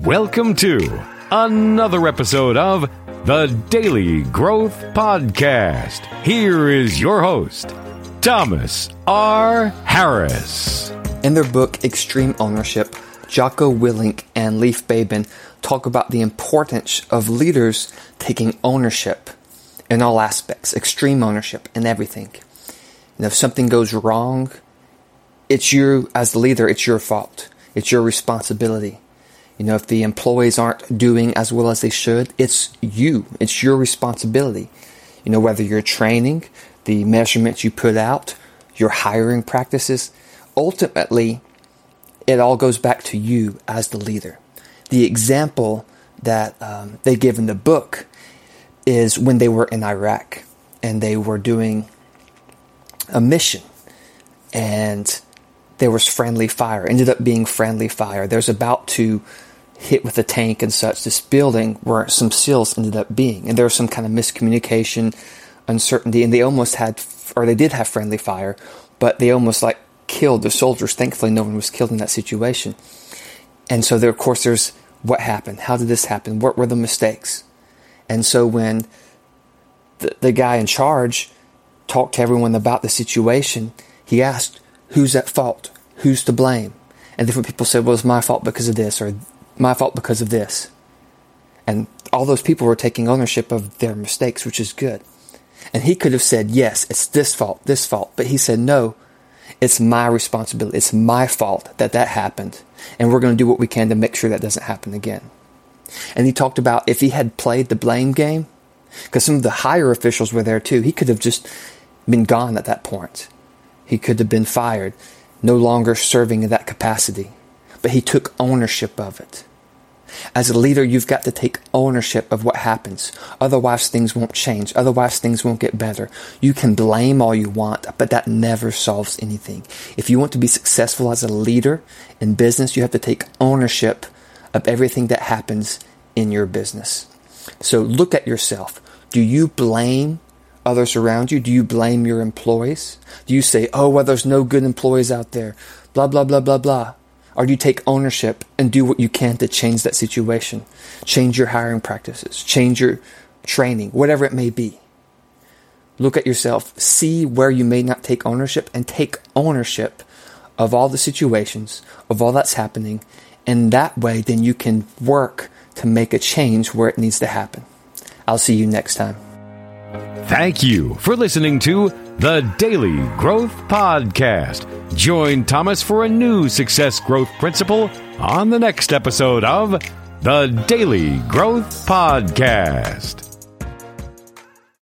Welcome to another episode of the Daily Growth Podcast. Here is your host, Thomas R. Harris. In their book Extreme Ownership, Jocko Willink and Leif Babin talk about the importance of leaders taking ownership in all aspects, extreme ownership in everything. And if something goes wrong, it's you, as the leader, it's your fault. It's your responsibility. You know, if the employees aren't doing as well as they should, it's you. It's your responsibility. You know, whether you're training, the measurements you put out, your hiring practices, ultimately, it all goes back to you as the leader. The example that um, they give in the book is when they were in Iraq and they were doing a mission and there was friendly fire, ended up being friendly fire. There's about to hit with a tank and such, this building where some SEALs ended up being. And there was some kind of miscommunication, uncertainty, and they almost had, or they did have friendly fire, but they almost like killed the soldiers. Thankfully, no one was killed in that situation. And so there, of course, there's what happened? How did this happen? What were the mistakes? And so when the, the guy in charge talked to everyone about the situation, he asked, who's at fault? Who's to blame? And different people said, well, it's my fault because of this, or my fault because of this. And all those people were taking ownership of their mistakes, which is good. And he could have said, yes, it's this fault, this fault. But he said, no, it's my responsibility. It's my fault that that happened. And we're going to do what we can to make sure that doesn't happen again. And he talked about if he had played the blame game, because some of the higher officials were there too, he could have just been gone at that point. He could have been fired, no longer serving in that capacity. But he took ownership of it. As a leader, you've got to take ownership of what happens. Otherwise, things won't change. Otherwise, things won't get better. You can blame all you want, but that never solves anything. If you want to be successful as a leader in business, you have to take ownership of everything that happens in your business. So look at yourself. Do you blame others around you? Do you blame your employees? Do you say, oh, well, there's no good employees out there? Blah, blah, blah, blah, blah. Or do you take ownership and do what you can to change that situation? Change your hiring practices, change your training, whatever it may be. Look at yourself, see where you may not take ownership, and take ownership of all the situations, of all that's happening. And that way, then you can work to make a change where it needs to happen. I'll see you next time. Thank you for listening to the Daily Growth Podcast. Join Thomas for a new success growth principle on the next episode of the Daily Growth Podcast.